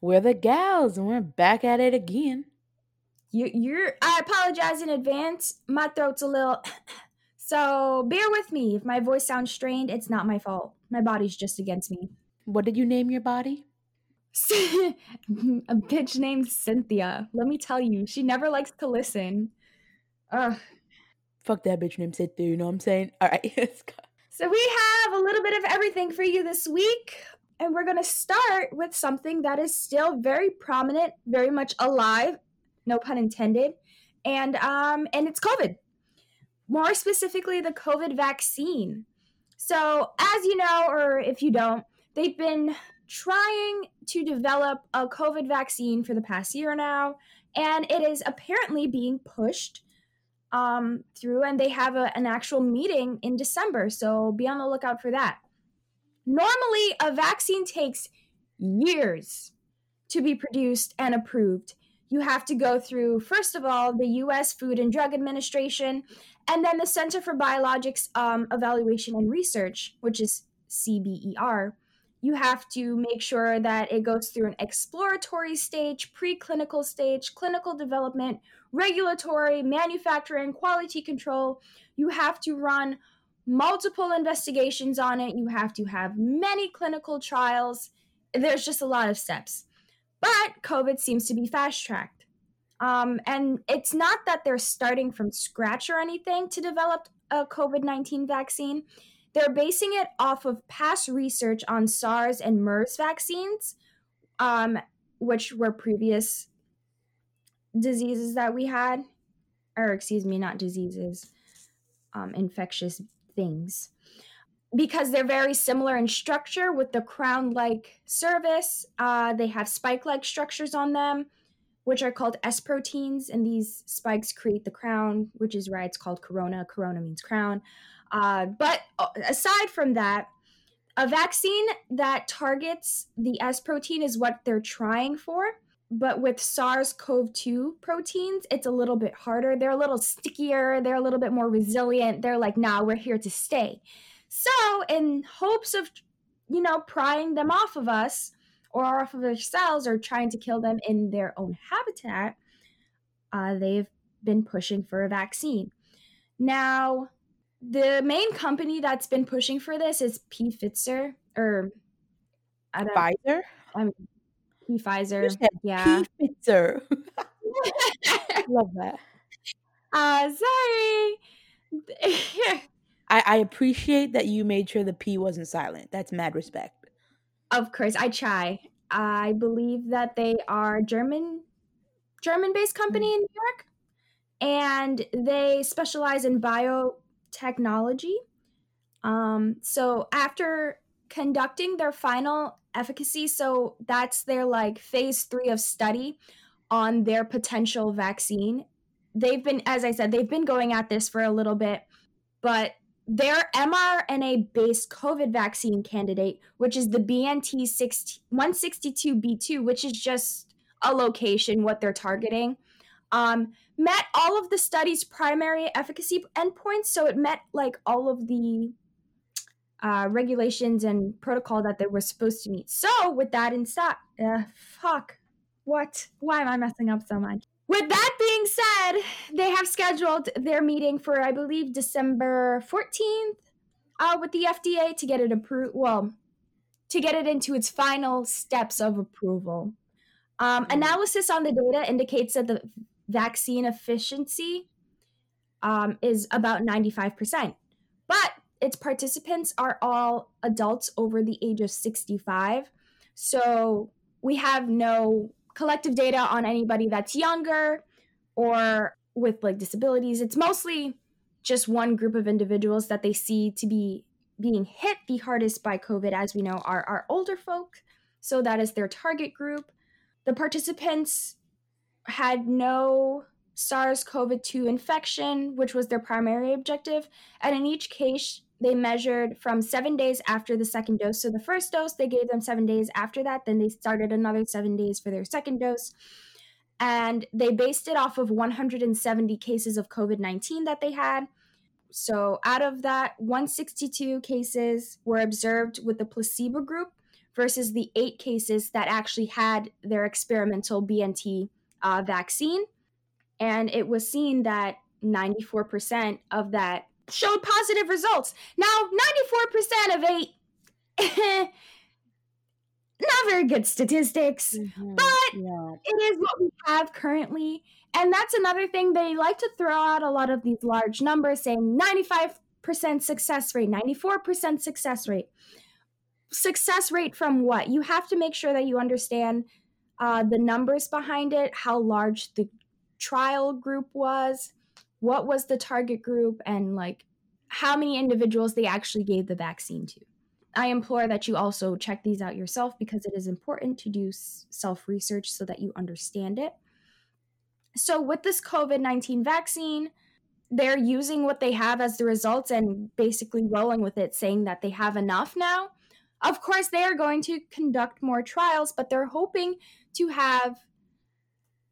We're the gals, and we're back at it again. You, you're. I apologize in advance. My throat's a little. so bear with me. If my voice sounds strained, it's not my fault. My body's just against me. What did you name your body? a bitch named Cynthia. Let me tell you, she never likes to listen. Ugh. Fuck that bitch named Cynthia. You know what I'm saying? All right, let's go. So we have a little bit of everything for you this week and we're going to start with something that is still very prominent, very much alive, no pun intended, and um, and it's COVID. More specifically, the COVID vaccine. So, as you know, or if you don't, they've been trying to develop a COVID vaccine for the past year now, and it is apparently being pushed um, through, and they have a, an actual meeting in December. So, be on the lookout for that. Normally, a vaccine takes years to be produced and approved. You have to go through, first of all, the US Food and Drug Administration, and then the Center for Biologics um, Evaluation and Research, which is CBER. You have to make sure that it goes through an exploratory stage, preclinical stage, clinical development, regulatory, manufacturing, quality control. You have to run multiple investigations on it. You have to have many clinical trials. There's just a lot of steps. But COVID seems to be fast tracked. Um, and it's not that they're starting from scratch or anything to develop a COVID 19 vaccine. They're basing it off of past research on SARS and MERS vaccines, um, which were previous diseases that we had, or excuse me, not diseases, um, infectious things because they're very similar in structure with the crown like service. Uh, they have spike like structures on them, which are called S proteins, and these spikes create the crown, which is why it's called corona. Corona means crown. Uh, but uh, aside from that, a vaccine that targets the S protein is what they're trying for. But with SARS CoV 2 proteins, it's a little bit harder. They're a little stickier, they're a little bit more resilient. They're like, nah, we're here to stay. So, in hopes of, you know, prying them off of us or off of their cells or trying to kill them in their own habitat, uh, they've been pushing for a vaccine. Now, the main company that's been pushing for this is P. Pfizer or I don't, Pfizer. I'm P Pfizer. Yeah. P Pfizer. Love that. Uh sorry. I, I appreciate that you made sure the P wasn't silent. That's mad respect. Of course, I try. I believe that they are German German based company mm. in New York and they specialize in biotechnology. Um, so after conducting their final efficacy. So that's their like phase three of study on their potential vaccine. They've been, as I said, they've been going at this for a little bit, but their mRNA based COVID vaccine candidate, which is the BNT 162B2, which is just a location, what they're targeting, um, met all of the study's primary efficacy endpoints. So it met like all of the uh, regulations and protocol that they were supposed to meet. So, with that in stop, uh, fuck, what? Why am I messing up so much? With that being said, they have scheduled their meeting for, I believe, December 14th uh, with the FDA to get it approved. Well, to get it into its final steps of approval. Um, mm. analysis on the data indicates that the vaccine efficiency um, is about 95%. But its participants are all adults over the age of 65. So we have no collective data on anybody that's younger or with like disabilities. It's mostly just one group of individuals that they see to be being hit the hardest by COVID, as we know, are our older folk. So that is their target group. The participants had no SARS CoV 2 infection, which was their primary objective. And in each case, they measured from seven days after the second dose. So the first dose, they gave them seven days after that. Then they started another seven days for their second dose. And they based it off of 170 cases of COVID 19 that they had. So out of that, 162 cases were observed with the placebo group versus the eight cases that actually had their experimental BNT uh, vaccine. And it was seen that 94% of that showed positive results. Now, 94% of eight, not very good statistics, Mhm, but yeah. it is what we have currently. And that's another thing they like to throw out a lot of these large numbers saying 95% success rate, 94% success rate. Success rate from what? You have to make sure that you understand uh, the numbers behind it, how large the trial group was, what was the target group, and like how many individuals they actually gave the vaccine to. I implore that you also check these out yourself because it is important to do self research so that you understand it. So, with this COVID 19 vaccine, they're using what they have as the results and basically rolling with it, saying that they have enough now. Of course, they are going to conduct more trials, but they're hoping to have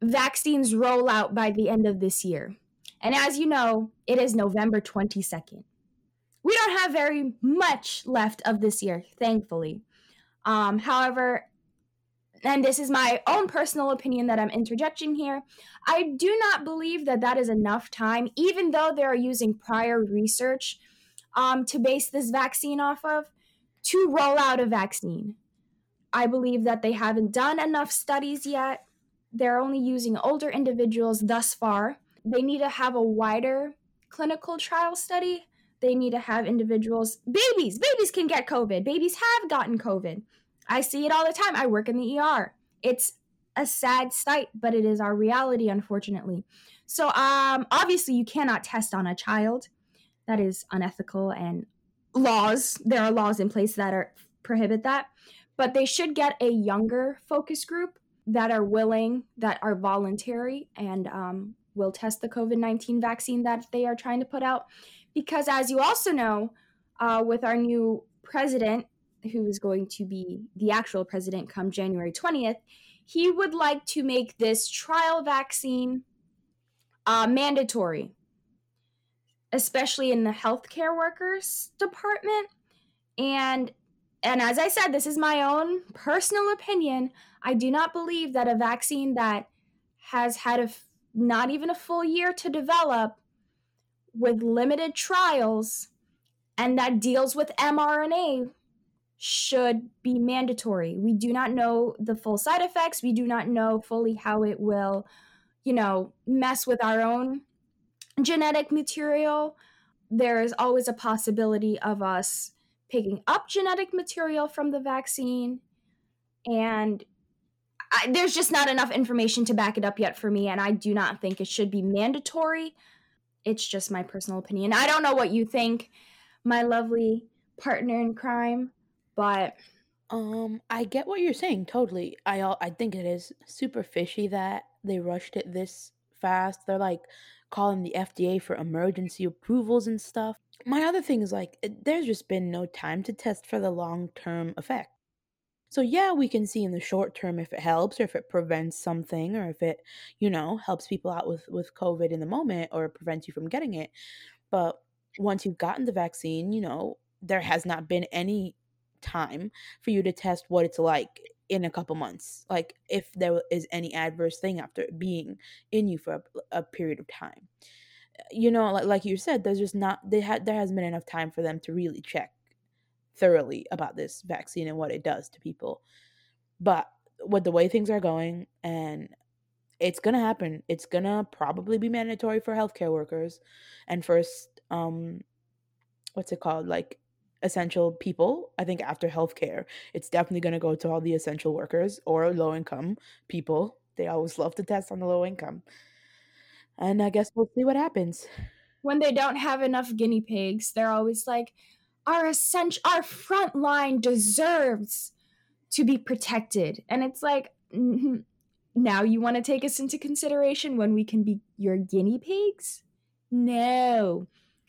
vaccines roll out by the end of this year. And as you know, it is November 22nd. We don't have very much left of this year, thankfully. Um, however, and this is my own personal opinion that I'm interjecting here, I do not believe that that is enough time, even though they are using prior research um, to base this vaccine off of, to roll out a vaccine. I believe that they haven't done enough studies yet. They're only using older individuals thus far. They need to have a wider clinical trial study. They need to have individuals, babies, babies can get COVID. Babies have gotten COVID. I see it all the time. I work in the ER. It's a sad sight, but it is our reality, unfortunately. So, um, obviously, you cannot test on a child. That is unethical, and laws. There are laws in place that are prohibit that. But they should get a younger focus group that are willing, that are voluntary, and um, will test the COVID nineteen vaccine that they are trying to put out. Because, as you also know, uh, with our new president, who is going to be the actual president come January 20th, he would like to make this trial vaccine uh, mandatory, especially in the healthcare workers department. And and as I said, this is my own personal opinion. I do not believe that a vaccine that has had a not even a full year to develop with limited trials and that deals with mRNA should be mandatory. We do not know the full side effects. We do not know fully how it will, you know, mess with our own genetic material. There is always a possibility of us picking up genetic material from the vaccine. And I, there's just not enough information to back it up yet for me. And I do not think it should be mandatory. It's just my personal opinion. I don't know what you think, my lovely partner in crime. But um, I get what you're saying totally. I I think it is super fishy that they rushed it this fast. They're like calling the FDA for emergency approvals and stuff. My other thing is like there's just been no time to test for the long-term effect. So yeah, we can see in the short term if it helps or if it prevents something or if it, you know, helps people out with with COVID in the moment or prevents you from getting it. But once you've gotten the vaccine, you know, there has not been any time for you to test what it's like in a couple months like if there is any adverse thing after being in you for a, a period of time you know like, like you said there's just not they had there hasn't been enough time for them to really check thoroughly about this vaccine and what it does to people but with the way things are going and it's gonna happen it's gonna probably be mandatory for healthcare workers and first um what's it called like essential people. I think after healthcare, it's definitely to go to all the essential workers or low income people. They always love to test on the low income. And I guess we'll see what happens. When they don't have enough guinea pigs, they're always like, our essential, our front line deserves to be protected. And it's like, mm-hmm. now you want to take us into consideration when we can be your guinea pigs? No.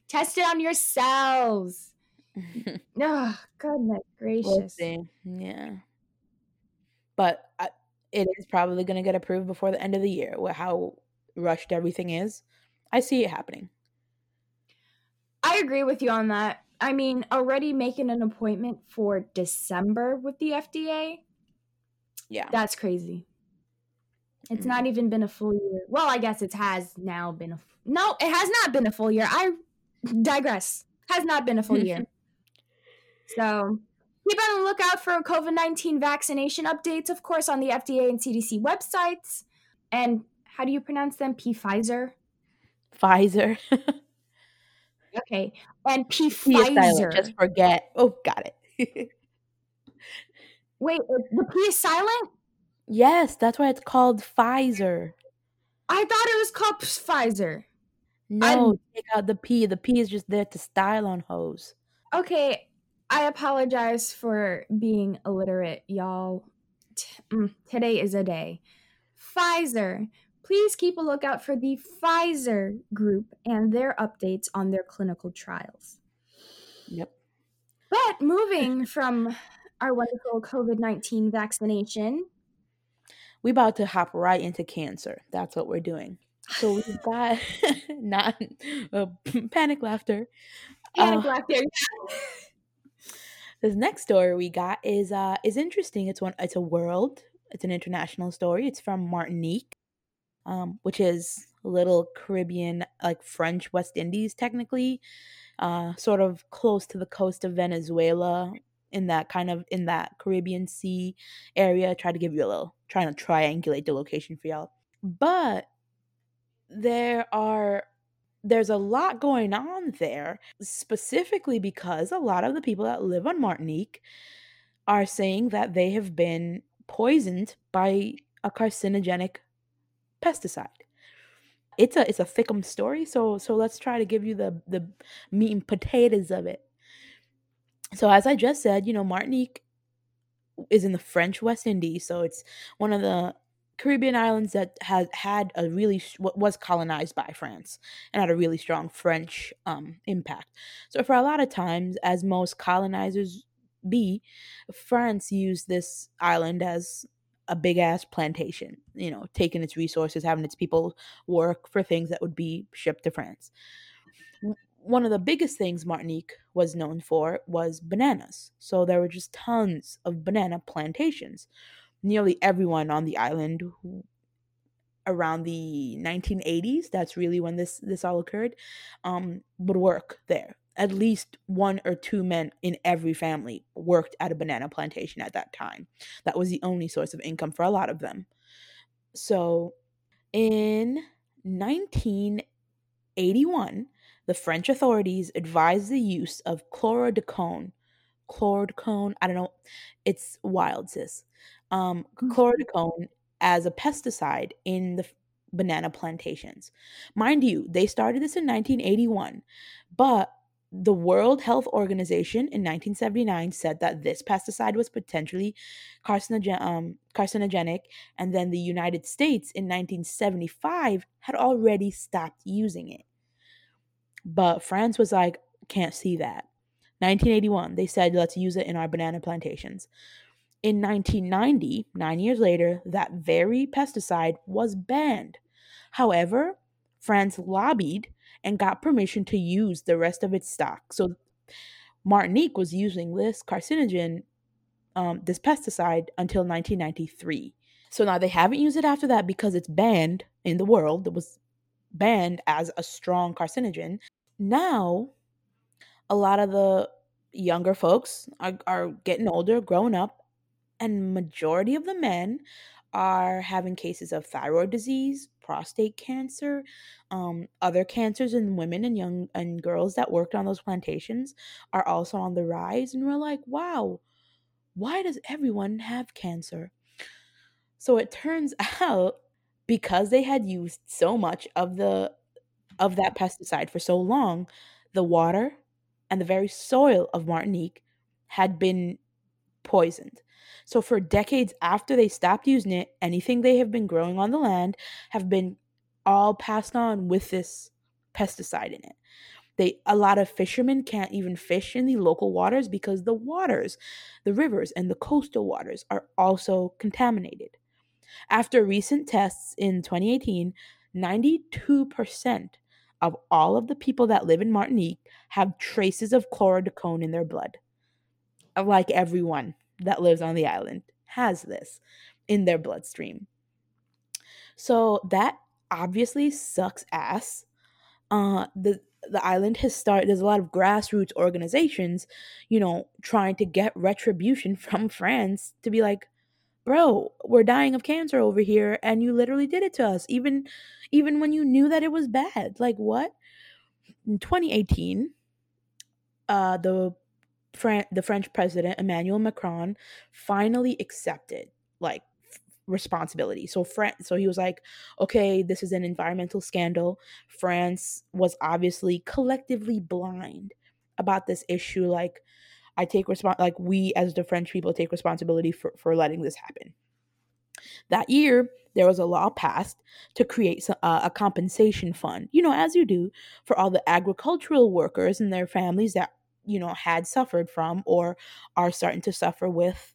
Test it on yourselves oh, goodness gracious. Yeah. But I, it is probably going to get approved before the end of the year. How rushed everything is, I see it happening. I agree with you on that. I mean, already making an appointment for December with the FDA. Yeah. That's crazy. It's Mhm. not even been a full year. Well, I guess it has now been a f- No, it has not been a full year. I digress. Has not been a full year. So, keep on the lookout for COVID-19 vaccination updates, of course, on the FDA and CDC websites. And how do you pronounce them? P Pfizer. Pfizer. Okay. And P P. Pfizer. Just forget. Oh, got it. Wait, the P is silent? yes, that's why it's called Pfizer. I thought it was called Pfizer. No, take out the P. The P is just there to style on hoes. Okay, I apologize for being illiterate, y'all. T- mm, today is a day. Pfizer. Please keep a lookout for the Pfizer group and their updates on their clinical trials. Yep. But moving from our wonderful COVID 19 vaccination, We about to hop right into cancer. That's what we're doing. So we've got not uh, panic laughter. panic Uh, laughter. This next story we got is uh is interesting. It's one it's a world, it's an international story. It's from Martinique, um, which is little Caribbean, like French West Indies technically, uh, sort of close to the coast of Venezuela in that kind of in that Caribbean Sea area. Try to give you a little trying to triangulate the location for y'all. But there are there's a lot going on there, specifically because a lot of the people that live on Martinique are saying that they have been poisoned by a carcinogenic pesticide. It's a it's a thickum story, so so let's try to give you the the meat and potatoes of it. So as I just said, you know, Martinique is in the French West Indies, so it's one of the Caribbean islands that has had a really was colonized by France and had a really strong French um, impact. So for a lot of times, as most colonizers be, France used this island as a big ass plantation. You know, taking its resources, having its people work for things that would be shipped to France. One of the biggest things Martinique was known for was bananas. So there were just tons of banana plantations nearly everyone on the island around the 1980s that's really when this this all occurred um would work there at least one or two men in every family worked at a banana plantation at that time that was the only source of income for a lot of them so in 1981 the french authorities advised the use of chlorodecone chlorodecone i don't know it's wild sis um, Mhm. chlorodecone as a pesticide in the banana plantations. Mind you, they started this in 1981, but the World Health Organization in 1979 said that this pesticide was potentially carcinogen- um, carcinogenic, and then the United States in 1975 had already stopped using it. But France was like, can't see that. 1981, they said, let's use it in our banana plantations. In 1990, nine years later, that very pesticide was banned. However, France lobbied and got permission to use the rest of its stock. So Martinique was using this carcinogen, um, this pesticide, until 1993. So now they haven't used it after that because it's banned in the world. It was banned as a strong carcinogen. Now, a lot of the younger folks are, are getting older, growing up, and majority of the men are having cases of thyroid disease, prostate cancer, um, other cancers in women and young and girls that worked on those plantations are also on the rise. And we're like, wow, why does everyone have cancer? So it turns out because they had used so much of the of that pesticide for so long, the water and the very soil of Martinique had been poisoned. So for decades after they stopped using it, anything they have been growing on the land have been all passed on with this pesticide in it. They a lot of fishermen can't even fish in the local waters because the waters, the rivers and the coastal waters are also contaminated. After recent tests in 2018, 92% of all of the people that live in Martinique have traces of chlorothalonil in their blood. Like everyone that lives on the island has this in their bloodstream. So that obviously sucks ass. Uh, the the island has started. There's a lot of grassroots organizations, you know, trying to get retribution from France to be like, bro, we're dying of cancer over here, and you literally did it to us, even even when you knew that it was bad. Like what? In 2018, uh, the Fran- the French president Emmanuel Macron finally accepted like responsibility. So France so he was like, okay, this is an environmental scandal. France was obviously collectively blind about this issue like I take respons like we as the French people take responsibility for for letting this happen. That year, there was a law passed to create uh, a compensation fund, you know, as you do for all the agricultural workers and their families that, you know, had suffered from or are starting to suffer with,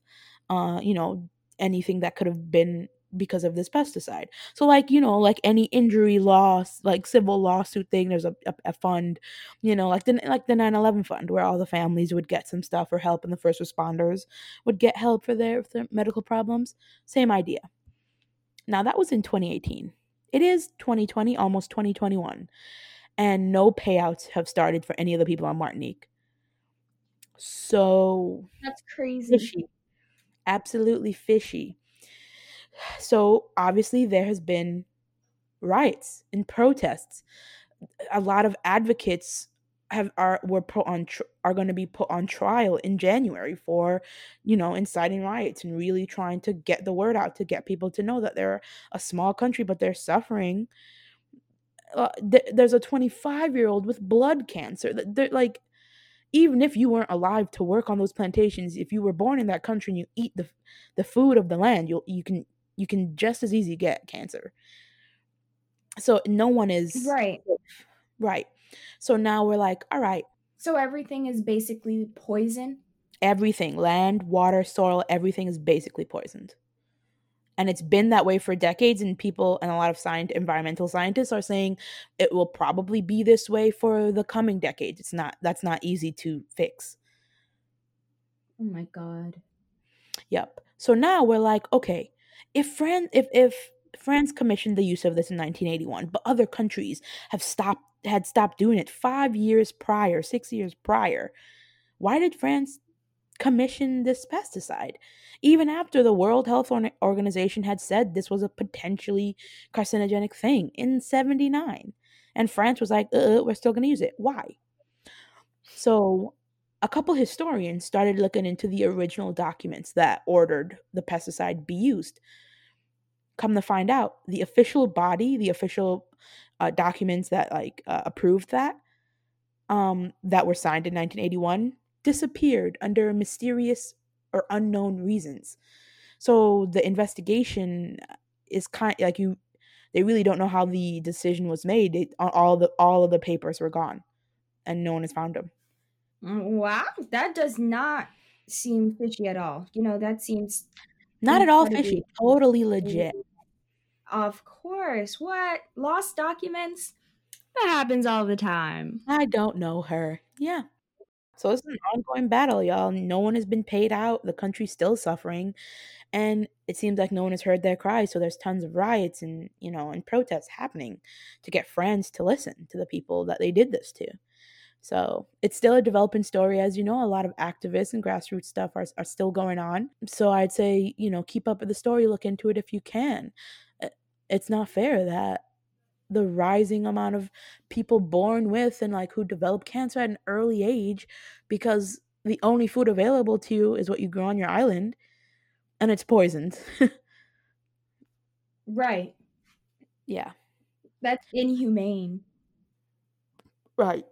uh, you know, anything that could have been because of this pesticide. So like, you know, like any injury loss, like civil lawsuit thing, there's a, a, a fund, you know, like the like the 9/11 fund where all the families would get some stuff or help and the first responders would get help for their, for their medical problems. Same idea. Now that was in 2018. It is 2020, almost 2021. And no payouts have started for any of the people on Martinique. So that's crazy. Fishy. Absolutely fishy. So obviously there has been riots and protests. A lot of advocates have are were put on tr- are going to be put on trial in January for you know inciting riots and really trying to get the word out to get people to know that they're a small country but they're suffering uh, th- there's a 25 year old with blood cancer they're like even if you weren't alive to work on those plantations if you were born in that country and you eat the the food of the land you'll you can you can just as easy get cancer so no one is right right so now we're like, all right. So everything is basically poison? Everything, land, water, soil, everything is basically poisoned. And it's been that way for decades, and people and a lot of science, environmental scientists are saying it will probably be this way for the coming decades. It's not that's not easy to fix. Oh my god. Yep. So now we're like, okay, if France if if France commissioned the use of this in 1981, but other countries have stopped had stopped doing it 5 years prior, 6 years prior. Why did France commission this pesticide? Even after the World Health Organization had said this was a potentially carcinogenic thing in 79. And France was like, uh, we're still going to use it. Why? So, a couple historians started looking into the original documents that ordered the pesticide be used come to find out the official body the official uh, documents that like uh, approved that um that were signed in 1981 disappeared under mysterious or unknown reasons so the investigation is kind like you they really don't know how the decision was made all the all of the papers were gone and no one has found them mm, wow that does not seem fishy at all you know that seems not at all fishy. Totally legit. Of course. What? Lost documents? That happens all the time. I don't know her. Yeah. So it's an ongoing battle, y'all. No one has been paid out. The country's still suffering. And it seems like no one has heard their cries. So there's tons of riots and, you know, and protests happening to get France to listen to the people that they did this to. So it's still a developing story. As you know, a lot of activists and grassroots stuff are, are still going on. So I'd say, you know, keep up with the story, look into it if you can. Uh, it's not fair that the rising amount of people born with and like who develop cancer at an early age because the only food available to you is what you grow on your island and it's poisoned. right. Yeah. That's inhumane. Right.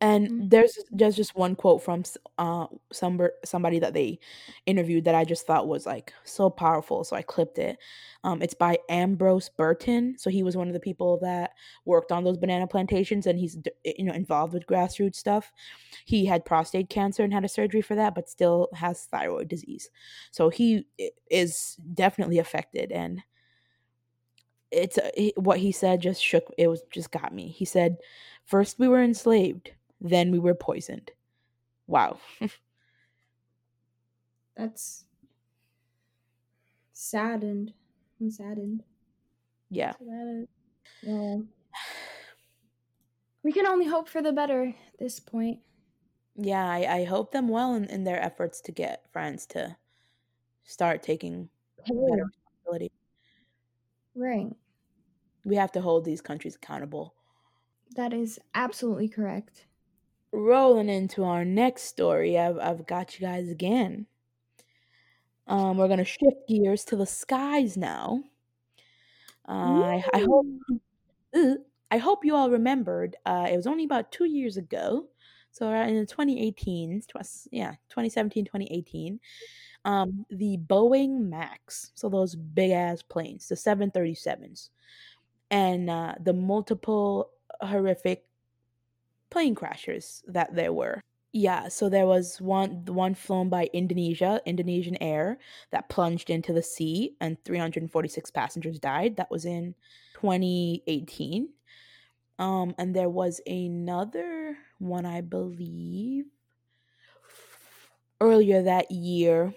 And mm-hmm. there's there's just one quote from uh somebody somebody that they interviewed that I just thought was like so powerful, so I clipped it. Um, it's by Ambrose Burton. So he was one of the people that worked on those banana plantations, and he's you know involved with grassroots stuff. He had prostate cancer and had a surgery for that, but still has thyroid disease. So he is definitely affected, and it's uh, what he said just shook it was just got me. He said, first we were enslaved, then we were poisoned." Wow. That's saddened. I'm saddened. Yeah. Well, we can only hope for the better at this point. Yeah, I, I hope them well in, in their efforts to get France to start taking better responsibility. Right. We have to hold these countries accountable. That is absolutely correct. Rolling into our next story, I've, I've got you guys again. Um, we're gonna shift gears to the skies now. Uh, I, I hope uh, I hope you all remembered. Uh, it was only about two years ago, so in 2018, yeah, 2017, 2018. Um, the Boeing Max, so those big ass planes, the 737s, and uh, the multiple horrific plane crashes that there were. Yeah, so there was one one flown by Indonesia, Indonesian Air, that plunged into the sea and 346 passengers died. That was in 2018. Um and there was another one I believe earlier that year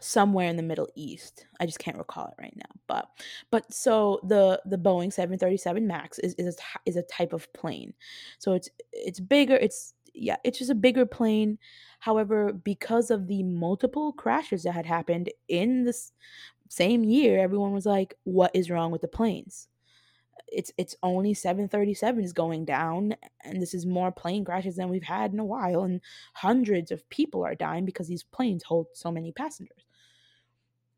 somewhere in the Middle East. I just can't recall it right now. But but so the the Boeing 737 Max is is a, is a type of plane. So it's it's bigger, it's yeah, it's just a bigger plane. However, because of the multiple crashes that had happened in this same year, everyone was like, "What is wrong with the planes?" It's it's only 737s going down, and this is more plane crashes than we've had in a while, and hundreds of people are dying because these planes hold so many passengers.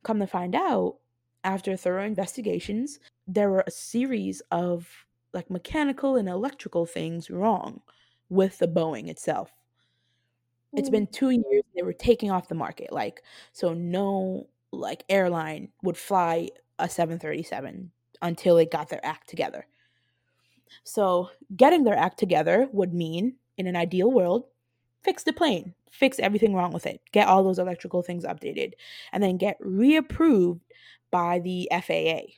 Come to find out, after thorough investigations, there were a series of like mechanical and electrical things wrong with the Boeing itself. It's been two years they were taking off the market. Like, so no like airline would fly a 737 until they got their act together. So getting their act together would mean, in an ideal world, fix the plane, fix everything wrong with it, get all those electrical things updated, and then get reapproved by the FAA.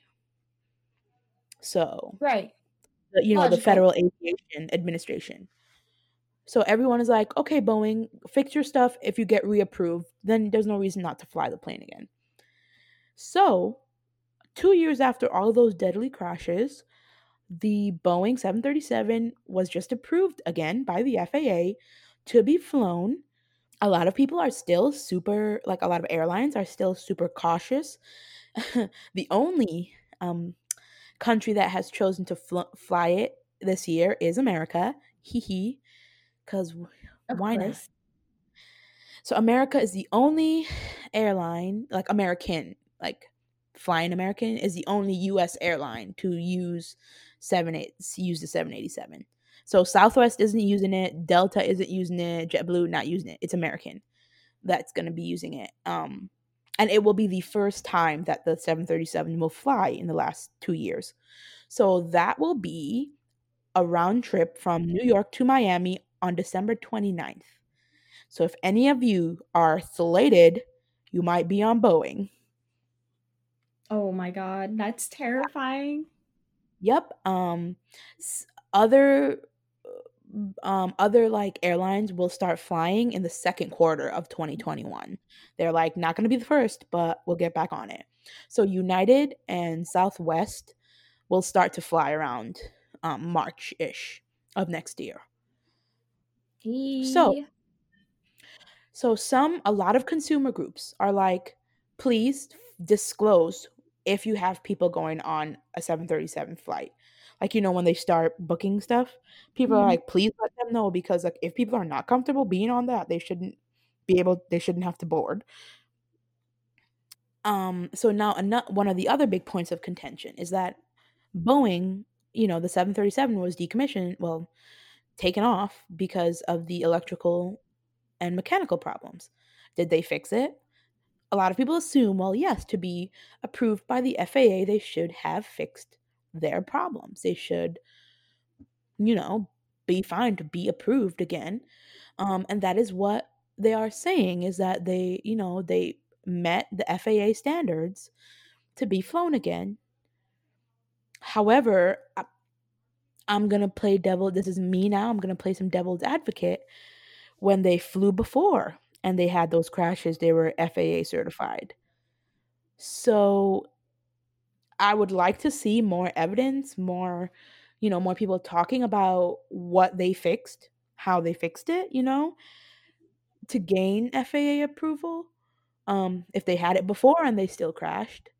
So, right, you know, Logical. the Federal Aviation Administration. So everyone is like, okay, Boeing, fix your stuff. If you get reapproved, then there's no reason not to fly the plane again. So, two years after all those deadly crashes, the Boeing 737 was just approved again by the FAA to be flown. A lot of people are still super, like a lot of airlines are still super cautious. the only um, country that has chosen to fl- fly it this year is America. Hee hee because why not? So America is the only airline, like American, like flying American is the only U.S. airline to use seven eight use the seven eighty seven. So Southwest isn't using it, Delta isn't using it, JetBlue not using it. It's American that's going to be using it. Um, and it will be the first time that the 737 will fly in the last two years. So that will be a round trip from New York to Miami on December 29th. So if any of you are slated, you might be on Boeing. Oh my god, that's terrifying. Yep. Um other um other like airlines will start flying in the second quarter of 2021. They're like not going to be the first, but we'll get back on it. So United and Southwest will start to fly around um March-ish of next year. So, so some a lot of consumer groups are like, please disclose if you have people going on a 737 flight. Like you know when they start booking stuff, people mm-hmm. are like, please let them know because like if people are not comfortable being on that, they shouldn't be able they shouldn't have to board. Um so now another one of the other big points of contention is that Boeing, you know, the 737 was decommissioned, well, taken off because of the electrical and mechanical problems. Did they fix it? A lot of people assume, well, yes, to be approved by the FAA, they should have fixed their problems. They should, you know, be fine to be approved again. Um, and that is what they are saying is that they, you know, they met the FAA standards to be flown again. However, I, I'm going to play devil. This is me now. I'm going to play some devil's advocate. When they flew before and they had those crashes, they were FAA certified. So I would like to see more evidence, more, you know, more people talking about what they fixed, how they fixed it, you know, to gain FAA approval. Um, if they had it before and they still crashed,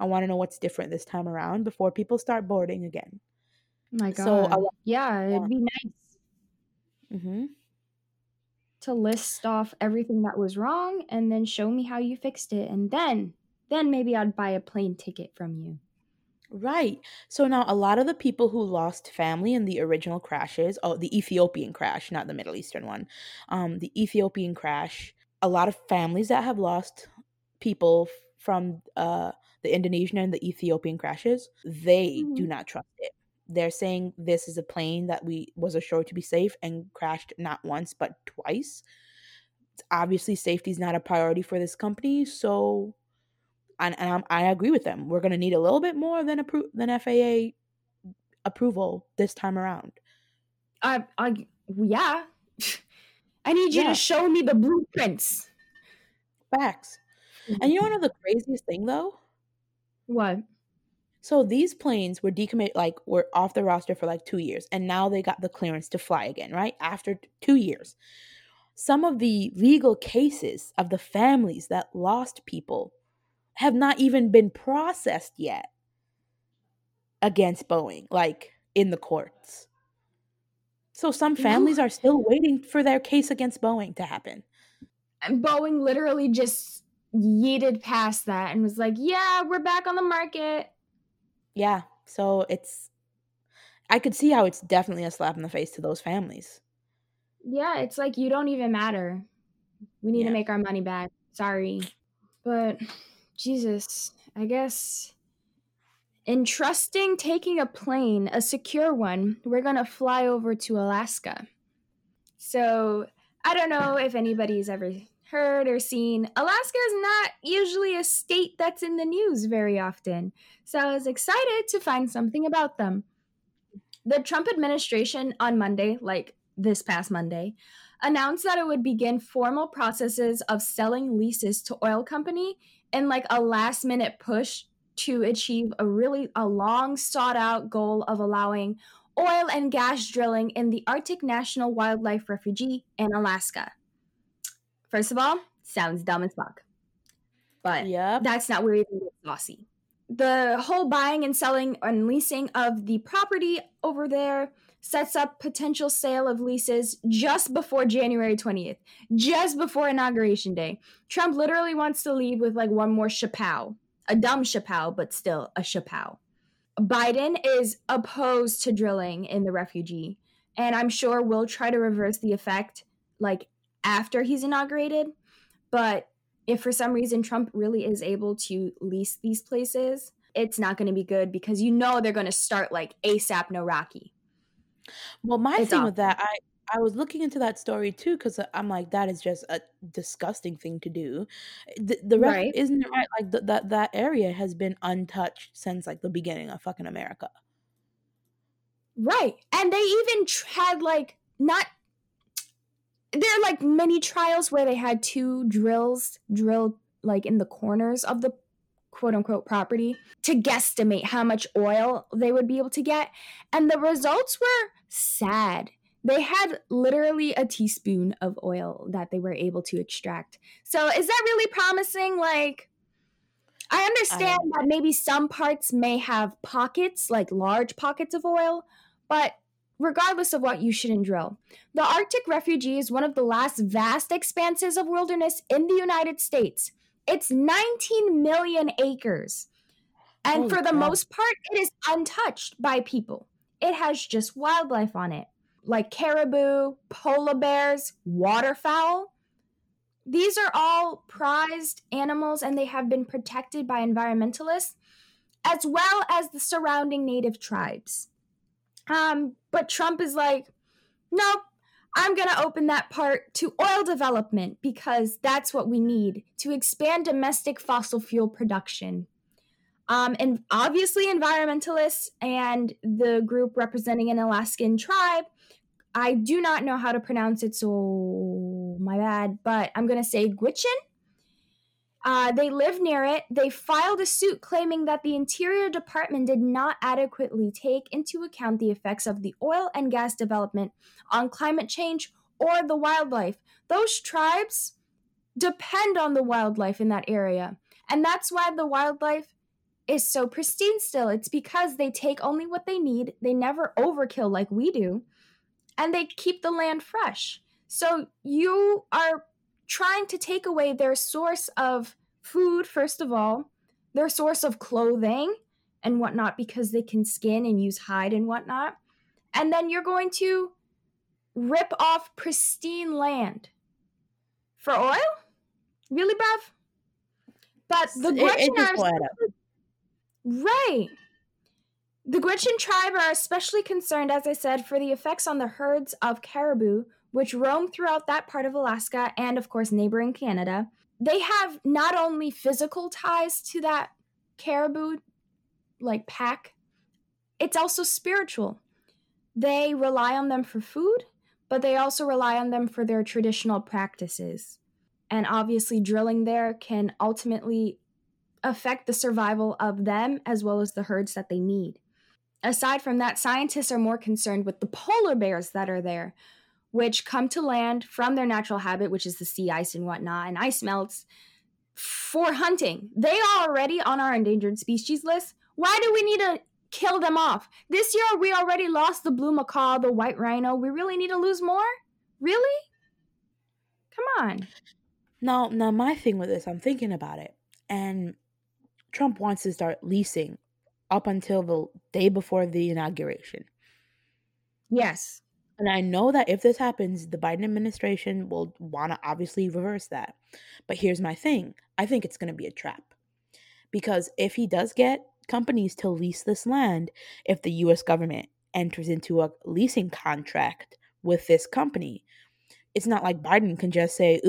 I want to know what's different this time around before people start boarding again. My God. So I, yeah, it'd be nice. Mm-hmm. To list off everything that was wrong and then show me how you fixed it, and then, then maybe I'd buy a plane ticket from you. Right. So now a lot of the people who lost family in the original crashes, oh, the Ethiopian crash, not the Middle Eastern one, um, the Ethiopian crash, a lot of families that have lost people from uh, the Indonesian and the Ethiopian crashes, they mm-hmm. do not trust it. They're saying this is a plane that we was assured to be safe and crashed not once but twice. Obviously, safety is not a priority for this company, so and, and i agree with them. We're going to need a little bit more than appro- than FAA approval this time around. I, I, yeah. I need you yeah. to show me the blueprints. Facts. And you know mm-hmm. the craziest thing though? What? So these planes were decommitted, like were off the roster for like two years, and now they got the clearance to fly again, right? After two years. Some of the legal cases of the families that lost people have not even been processed yet against Boeing, like in the courts. So some families are still waiting for their case against Boeing to happen. And Boeing literally just yeeted past that and was like, "Yeah, we're back on the market." Yeah, so it's I could see how it's definitely a slap in the face to those families. Yeah, it's like you don't even matter. We need yeah. to make our money back. Sorry. But Jesus, I guess entrusting taking a plane, a secure one, we're going to fly over to Alaska. So, I don't know if anybody's ever heard or seen. Alaska is not usually a state that's in the news very often. So, I was excited to find something about them. The Trump administration on Monday, like this past Monday, announced that it would begin formal processes of selling leases to oil company in like a last minute push to achieve a really a long sought out goal of allowing oil and gas drilling in the Arctic National Wildlife Refuge in Alaska. First of all, sounds dumb as fuck. But yeah, that's not where you get saucy. The whole buying and selling and leasing of the property over there sets up potential sale of leases just before January 20th, just before Inauguration Day. Trump literally wants to leave with like one more chapeau, a dumb chapeau, but still a chapeau. Biden is opposed to drilling in the refugee, and I'm sure will try to reverse the effect like after he's inaugurated. But if for some reason Trump really is able to lease these places, it's not going to be good because you know they're going to start like ASAP no Rocky well, my It's thing with that, I I was looking into that story too because uh, I'm like, that is just a disgusting thing to do. The, the ref, Right. isn't it right? Like th- that that area has been untouched since like the beginning of fucking America. Right. And they even had like not there are like many trials where they had two drills drilled like in the corners of the quote unquote property to guesstimate how much oil they would be able to get. And the results were sad. They had literally a teaspoon of oil that they were able to extract. So is that really promising? Like, I understand I, that maybe some parts may have pockets, like large pockets of oil, but regardless of what, you shouldn't drill. The Arctic Refuge is one of the last vast expanses of wilderness in the United States. It's 19 million acres. And for the God. most part, it is untouched by people. It has just wildlife on it, like caribou, polar bears, waterfowl. These are all prized animals and they have been protected by environmentalists as well as the surrounding native tribes. Um, but Trump is like, nope, I'm going to open that part to oil development because that's what we need to expand domestic fossil fuel production. Um, and obviously, environmentalists and the group representing an Alaskan tribe. I do not know how to pronounce it, so my bad, but I'm going to say Gwich'in. Uh, they live near it. They filed a suit claiming that the Interior Department did not adequately take into account the effects of the oil and gas development on climate change or the wildlife. Those tribes depend on the wildlife in that area. And that's why the wildlife is so pristine still. It's because they take only what they need, they never overkill like we do, and they keep the land fresh. So you are trying to take away their source of food, first of all, their source of clothing and whatnot, because they can skin and use hide and whatnot. And then you're going to rip off pristine land for oil? Really, Bev? But the Gwich'in are right. The Gwich'in tribe are especially concerned, as I said, for the effects on the herds of caribou, which roam throughout that part of Alaska and, of course, neighboring Canada. They have not only physical ties to that caribou, like pack, it's also spiritual. They rely on them for food, but they also rely on them for their traditional practices. And obviously, drilling there can ultimately affect the survival of them as well as the herds that they need. Aside from that, scientists are more concerned with the polar bears that are there, which come to land from their natural habit, which is the sea ice and whatnot, and ice melts for hunting. They are already on our endangered species list. Why do we need to kill them off? This year we already lost the blue macaw, the white rhino. We really need to lose more? Really? Come on. Now, now my thing with this, I'm thinking about it, and Trump wants to start leasing up until the day before the inauguration. Yes. And I know that if this happens, the Biden administration will want to obviously reverse that. But here's my thing I think it's going to be a trap. Because if he does get companies to lease this land, if the US government enters into a leasing contract with this company, it's not like Biden can just say,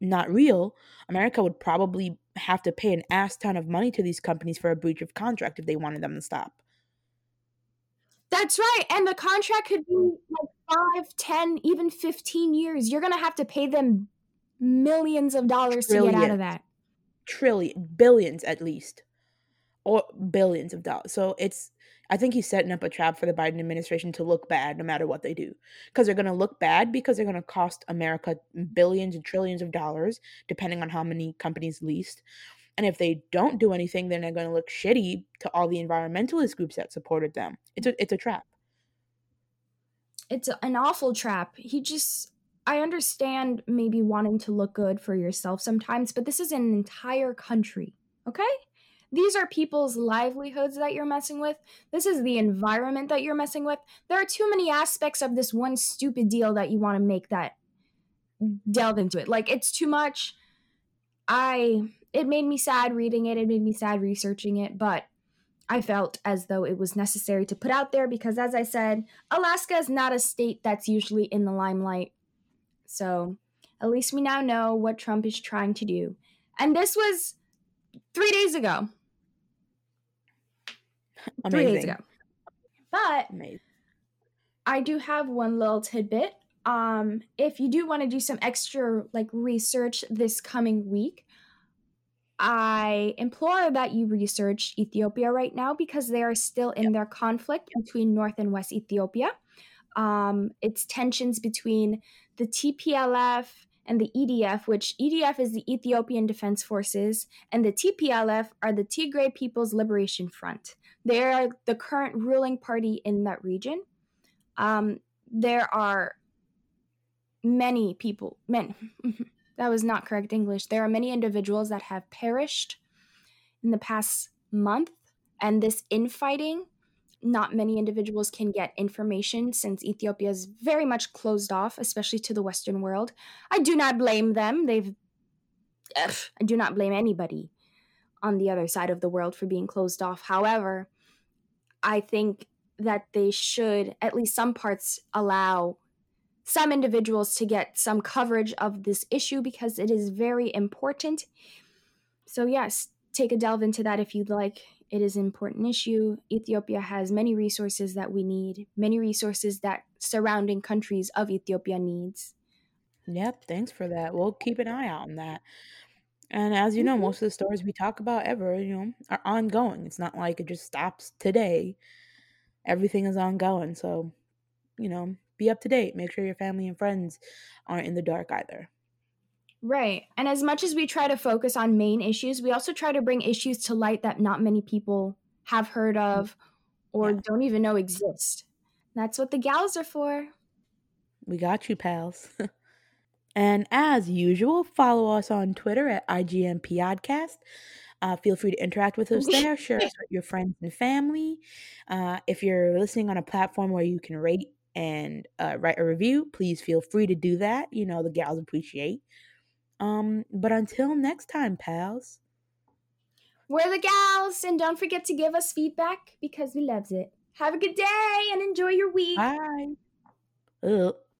not real, America would probably have to pay an ass ton of money to these companies for a breach of contract if they wanted them to stop. That's right. And the contract could be mm. like five, ten, even 15 years. You're going to have to pay them millions of dollars Trillions. to get out of that. Trillion, billions at least, or billions of dollars. So it's I think he's setting up a trap for the Biden administration to look bad no matter what they do. Because they're going to look bad because they're going to cost America billions and trillions of dollars, depending on how many companies leased. And if they don't do anything, then they're going to look shitty to all the environmentalist groups that supported them. It's a it's a trap. It's an awful trap. He just I understand maybe wanting to look good for yourself sometimes, but this is an entire country, okay? These are people's livelihoods that you're messing with. This is the environment that you're messing with. There are too many aspects of this one stupid deal that you want to make that delve into it. Like it's too much. I it made me sad reading it. It made me sad researching it, but I felt as though it was necessary to put out there because as I said, Alaska is not a state that's usually in the limelight. So, at least we now know what Trump is trying to do. And this was 3 days ago. Amazing. Three days ago. But Amazing. I do have one little tidbit. Um, if you do want to do some extra like research this coming week, I implore that you research Ethiopia right now because they are still in yep. their conflict between North and West Ethiopia. Um, it's tensions between the TPLF and the EDF, which EDF is the Ethiopian Defense Forces, and the TPLF are the Tigray People's Liberation Front. They are the current ruling party in that region. Um, there are many people, men, that was not correct English. There are many individuals that have perished in the past month, and this infighting, not many individuals can get information since Ethiopia is very much closed off, especially to the Western world. I do not blame them. They've, ugh, I do not blame anybody on the other side of the world for being closed off. However, I think that they should, at least some parts, allow some individuals to get some coverage of this issue because it is very important. So, yes, take a delve into that if you'd like. It is an important issue. Ethiopia has many resources that we need, many resources that surrounding countries of Ethiopia needs. Yep, thanks for that. We'll keep an eye out on that. And as you know, Mhm. most of the stories we talk about ever, you know, are ongoing. It's not like it just stops today. Everything is ongoing. So, you know, be up to date. Make sure your family and friends aren't in the dark either. Right. And as much as we try to focus on main issues, we also try to bring issues to light that not many people have heard of or Yeah. don't even know exist. That's what the gals are for. We got you, pals. and as usual, follow us on Twitter at IGMPodcast. Uh, feel free to interact with us there. Share us with your friends and family. Uh, if you're listening on a platform where you can rate and uh, write a review, please feel free to do that. You know, the gals appreciate. Um, but until next time, pals. We're the gals, and don't forget to give us feedback because we loves it. Have a good day and enjoy your week. Bye. Ugh.